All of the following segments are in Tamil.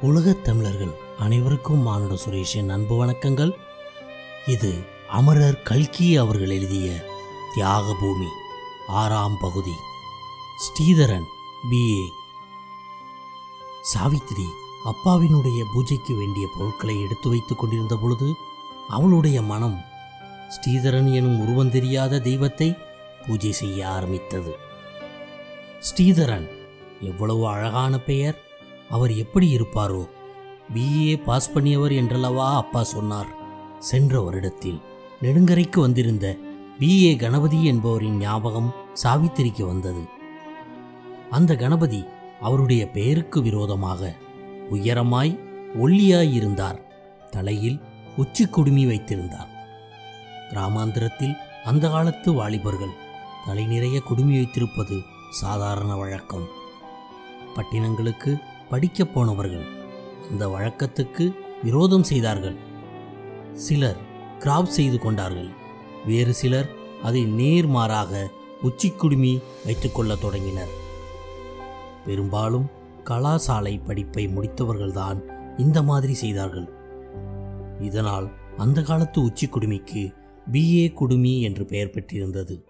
உலகத் தமிழர்கள் அனைவருக்கும் மானுட சுரேஷின் அன்பு வணக்கங்கள். இது அமரர் கல்கி அவர்கள் எழுதிய தியாக பூமி ஆறாம் பகுதி. ஸ்ரீதரன் பிஏ சாவித்திரி அப்பாவினுடைய பூஜைக்கு வேண்டிய பொருட்களை எடுத்து வைத்துக் கொண்டிருந்த பொழுது அவளுடைய மனம் ஸ்ரீதரன் எனும் உருவம் தெரியாத தெய்வத்தை பூஜை செய்ய ஆரம்பித்தது. ஸ்ரீதரன் எவ்வளவு அழகான பெயர்! அவர் எப்படி இருப்பாரோ? பிஏ பாஸ் பண்ணியவர் என்றல்லவா அப்பா சொன்னார். சென்ற வருடத்தில் நெடுங்கரைக்கு வந்திருந்த பிஏ கணபதி என்பவரின் ஞாபகம் சாவித்திரிக்கு வந்தது. அந்த கணபதி அவருடைய பெயருக்கு விரோதமாக உயரமாய் ஒல்லியாயிருந்தார் தலையில் உச்சி குடுமி வைத்திருந்தார். கிராமாந்திரத்தில் அந்த காலத்து வாலிபர்கள் தலை நிறைய குடுமி வைத்திருப்பது சாதாரண வழக்கம். பட்டினங்களுக்கு படிக்கப் போனவர்கள் அந்த வழக்கத்துக்கு விரோதம் செய்தார்கள். சிலர் கிராப் செய்து கொண்டார்கள். வேறு சிலர் அதை நேர்மாறாக உச்சிக்குடுமி வைத்துக்கொள்ள தொடங்கினர். பெரும்பாலும் கலாசாலை படிப்பை முடித்தவர்கள்தான் இந்த மாதிரி செய்தார்கள். இதனால் அந்த காலத்து உச்சிக்குடுமிக்கு பிஏ குடுமி என்று பெயர் பெற்றிருந்தது.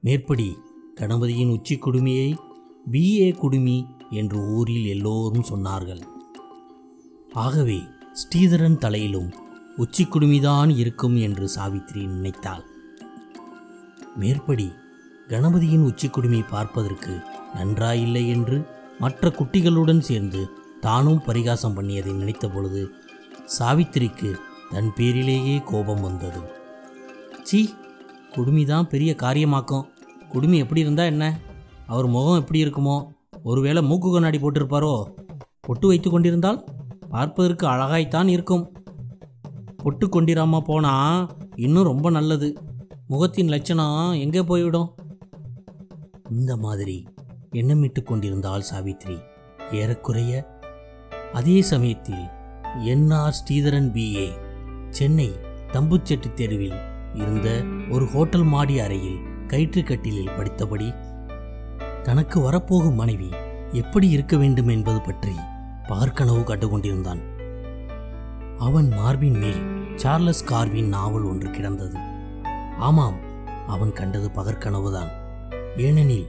மேற்படி கணபதியின் உச்சிக்குடுமியை பிஏ குடுமி என்று ஊரில் எல்லோரும் சொன்னார்கள். ஆகவே ஸ்ரீதரன் தலையிலும் உச்சி குடுமிதான் இருக்கும் என்று சாவித்திரி நினைத்தாள். மேற்படி கணபதியின் உச்சி குடுமி பார்ப்பதற்கு நன்றாயில்லை என்று மற்ற குட்டிகளுடன் சேர்ந்து தானும் பரிகாசம் பண்ணியதை நினைத்த பொழுது சாவித்திரிக்கு தன் பேரிலேயே கோபம் வந்தது. சீ குடுமிதான் பெரிய காரியமாக்கும். குடுமி எப்படி இருந்தா என்ன? அவர் முகம் எப்படி இருக்குமோ ஒருவேளை மூக்கு கண்ணாடி போட்டிருப்பாரோ பொட்டு வைத்து கொண்டிருந்தால் பார்ப்பதற்கு அழகாய்த்தான் இருக்கும். பொட்டு கொண்டிராம போனால் இன்னும் ரொம்ப நல்லது. முகத்தின் லட்சணம் எங்கே போய்விடும்? இந்த மாதிரி எண்ணமிட்டு கொண்டிருந்தாள் சாவித்ரி. ஏறக்குறைய அதே சமயத்தில் என்ஆர் ஸ்ரீதரன் பிஏ சென்னை தம்புச்செட்டி தெருவில் இருந்த ஒரு ஹோட்டல் மாடி அறையில் கயிற்றுக்கட்டிலில் படித்தபடி தனக்கு வரப்போகும் மனைவி எப்படி இருக்க வேண்டும் என்பது பற்றி பகற்கனவு கண்டுகொண்டிருந்தான். அவன் மார்பின் மேல் சார்லஸ் கார்வின் நாவல் ஒன்று கிடந்தது. ஆமாம் அவன் கண்டது பகற்கனவுதான். ஏனெனில்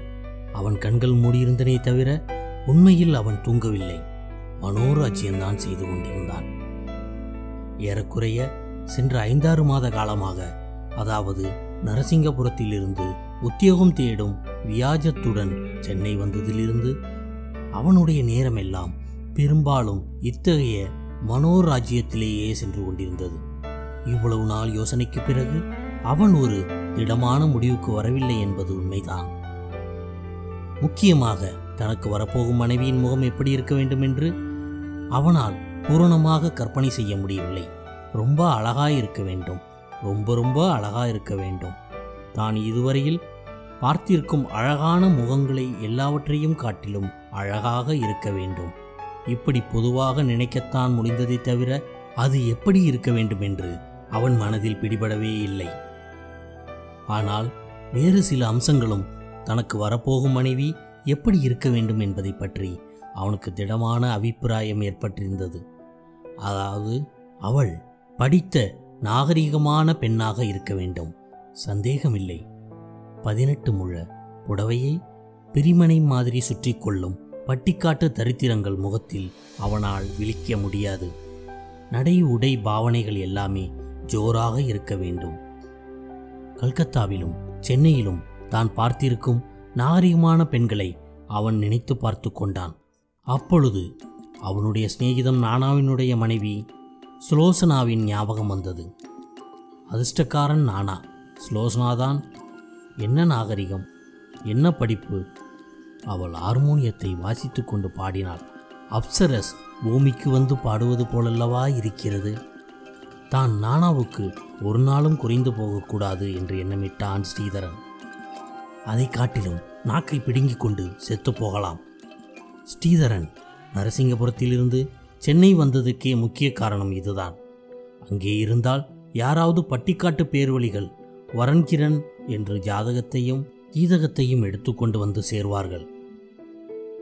அவன் கண்கள் மூடியிருந்தனே தவிர உண்மையில் அவன் தூங்கவில்லை. மனோராஜ்யம்தான் செய்து கொண்டிருந்தான். ஏறக்குறைய சென்ற ஐந்தாறு மாத காலமாக அதாவது நரசிங்கபுரத்திலிருந்து உத்தியோகம் தேடும் வியாஜத்துடன் சென்னை வந்ததிலிருந்து அவனுடைய நேரமெல்லாம் பெரும்பாலும் இத்தகைய மனோராஜ்யத்திலேயே சென்று கொண்டிருந்தது. இவ்வளவு நாள் யோசனைக்கு பிறகு அவன் ஒரு திடமான முடிவுக்கு வரவில்லை என்பது உண்மைதான். முக்கியமாக தனக்கு வரப்போகும் மனைவியின் முகம் எப்படி இருக்க வேண்டும் என்று அவனால் பூரணமாக கற்பனை செய்ய முடியவில்லை. ரொம்ப அழகாய் இருக்க வேண்டும். ரொம்ப ரொம்ப அழகாய் இருக்க வேண்டும். தான் இதுவரையில் பார்த்திருக்கும் அழகான முகங்களை எல்லாவற்றையும் காட்டிலும் அழகாக இருக்க வேண்டும். இப்படி பொதுவாக நினைக்கத்தான் முடிந்ததை தவிர அது எப்படி இருக்க வேண்டும் என்று அவன் மனதில் பிடிபடவே இல்லை. ஆனால் வேறு சில அம்சங்களும் தனக்கு வரப்போகும் மனைவி எப்படி இருக்க வேண்டும் என்பதை பற்றி அவனுக்கு திடமான அபிப்பிராயம் ஏற்பட்டிருந்தது. அதாவது அவள் படித்த நாகரிகமான பெண்ணாக இருக்க வேண்டும். சந்தேகமில்லை. பதினெட்டு முழ புடவையை பிரிமனை மாதிரி சுற்றி கொள்ளும் பட்டிக்காட்டு தரித்திரங்கள் முகத்தில் அவனால் விழிக்க முடியாது. நடை உடை பாவனைகள் எல்லாமே ஜோராக இருக்க வேண்டும். கல்கத்தாவிலும் சென்னையிலும் தான் பார்த்திருக்கும் நாகரிகமான பெண்களை அவன் நினைத்து பார்த்து கொண்டான். அப்பொழுது அவனுடைய சிநேகிதம் நானாவினுடைய மனைவி சுலோசனாவின் ஞாபகம் வந்தது. அதிர்ஷ்டக்காரன் நானா? சுலோசனாதான் என்ன நாகரிகம்? என்ன படிப்பு? அவள் ஹார்மோனியத்தை வாசித்து கொண்டு பாடினாள். அப்சரஸ் பூமிக்கு வந்து பாடுவது போலல்லவா இருக்கிறது? தான் நானாவுக்கு ஒரு நாளும் குறைந்து போகக்கூடாது என்று எண்ணமிட்டான் ஸ்ரீதரன். அதை காட்டிலும் நாக்கை பிடுங்கிக் கொண்டு செத்து போகலாம். ஸ்ரீதரன் நரசிங்கபுரத்திலிருந்து சென்னை வந்ததுக்கே முக்கிய காரணம் இதுதான். அங்கே இருந்தால் யாராவது பட்டிக்காட்டு பேர்வழிகள் வரன்கிரண் என்று ஜாதகத்தையும் கீதகத்தையும் எடுத்துக்கொண்டு வந்து சேர்வார்கள்.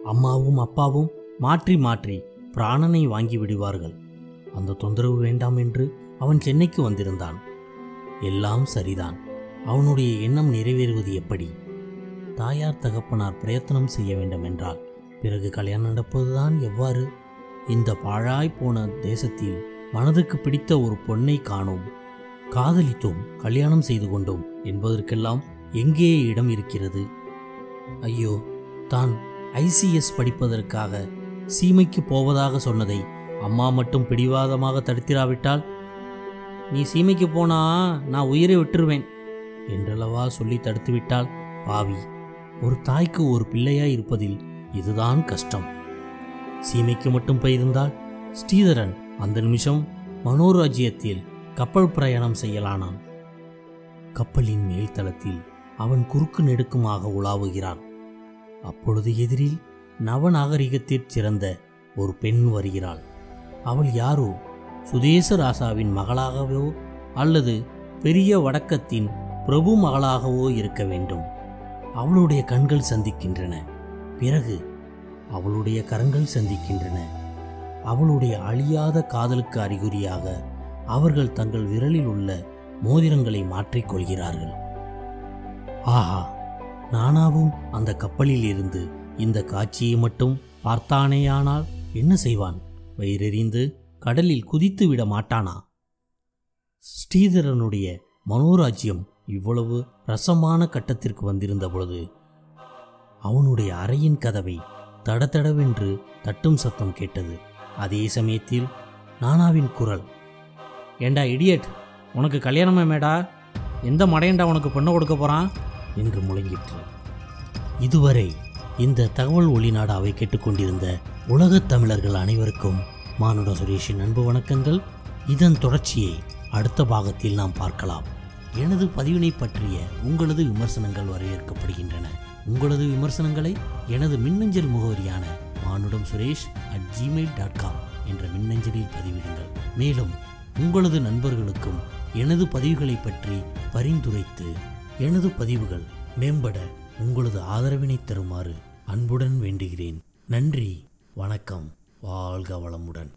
அம்மாவும் அப்பாவும் மாற்றி மாற்றி பிராணனை வாங்கி விடுவார்கள். அந்த தொந்தரவு வேண்டாம் என்று அவன் சென்னைக்கு வந்திருந்தான். எல்லாம் சரிதான். அவனுடைய எண்ணம் நிறைவேறுவது எப்படி? தாயார் தகப்பனார் பிரயத்தனம் செய்ய வேண்டும் என்றால் பிறகு கல்யாணம் நடப்பதுதான் எவ்வாறு? இந்த பாழாய் போன தேசத்தில் மனதுக்கு பிடித்த ஒரு பொண்ணை காணோம். காதலித்தோம் கல்யாணம் செய்து கொண்டோம் என்பதற்கெல்லாம் எங்கே இடம் இருக்கிறது? ஐயோ தான் ஐசிஎஸ் படிப்பதற்காக சீமைக்கு போவதாக சொன்னதை அம்மா மட்டும் பிடிவாதமாக தடுத்திராவிட்டால்? நீ சீமைக்கு போனா நான் உயிரை விட்டுருவேன் என்றளவா சொல்லி தடுத்துவிட்டால் பாவி. ஒரு தாய்க்கு ஒரு பிள்ளையாய் இருப்பதில் இதுதான் கஷ்டம். சீமைக்கு மட்டும் போயிருந்தால் ஸ்ரீதரன். அந்த நிமிஷம் மனோராஜ்யத்தில் கப்பல் பிரயாணம் செய்யலானான். கப்பலின் மேல் தளத்தில் அவன் குறுக்கு நெடுக்குமாக உலாவுகிறான். அப்பொழுது எதிரில் நவநாகரிகத்திற் சிறந்த ஒரு பெண் வருகிறாள். அவள் யாரோ? சுதேச ராசாவின் மகளாகவோ அல்லது பெரிய வடக்கத்தின் பிரபு மகளாகவோ இருக்க வேண்டும். அவளுடைய கண்கள் சந்திக்கின்றன. பிறகு அவளுடைய கரங்கள் சந்திக்கின்றன. அவளுடைய அழியாத காதலுக்கு அறிகுறியாக அவர்கள் தங்கள் விரலில் உள்ள மோதிரங்களை மாற்றிக்கொள்கிறார்கள் ஆஹா நானாவும் அந்த கப்பலில் இருந்து இந்த காட்சியை மட்டும் பார்த்தானேயானால் என்ன செய்வான்? வயிறெறிந்து கடலில் குதித்து விட மாட்டானா? ஸ்ரீதரனுடைய மனோராஜ்யம் இவ்வளவு ரசமான கட்டத்திற்கு வந்திருந்த பொழுது அவனுடைய அறையின் கதவை தடதடவென்று தட்டும் சத்தம் கேட்டது. அதே சமயத்தில் நானாவின் குரல் ஏண்டா இடியட் உனக்கு கல்யாணமே மேடா? எந்த மடையண்டா உனக்கு பொண்ணை கொடுக்க போகிறான் என்று முழங்கிற்று. இதுவரை இந்த தகவல் ஒளிநாடாவை கேட்டுக்கொண்டிருந்த உலகத் தமிழர்கள் அனைவருக்கும் மானுட சுரேஷின் அன்பு வணக்கங்கள். இதன் தொடர்ச்சியை அடுத்த பாகத்தில் நாம் பார்க்கலாம். எனது பதிவினை பற்றிய உங்களது விமர்சனங்கள் வரவேற்கப்படுகின்றன. உங்களது விமர்சனங்களை எனது மின்னஞ்சல் முகவரியான Manudam Suresh at Gmail dot com என்ற மின்னஞ்சலில் பதிவிடுங்கள். மேலும் உங்களது நண்பர்களுக்கும் எனது பதிவுகளை பற்றி பரிந்துரைத்து எனது பதிவுகள் மேம்பட உங்களது ஆதரவினை தருமாறு அன்புடன் வேண்டுகிறேன். நன்றி வணக்கம். வாழ்க வளமுடன்.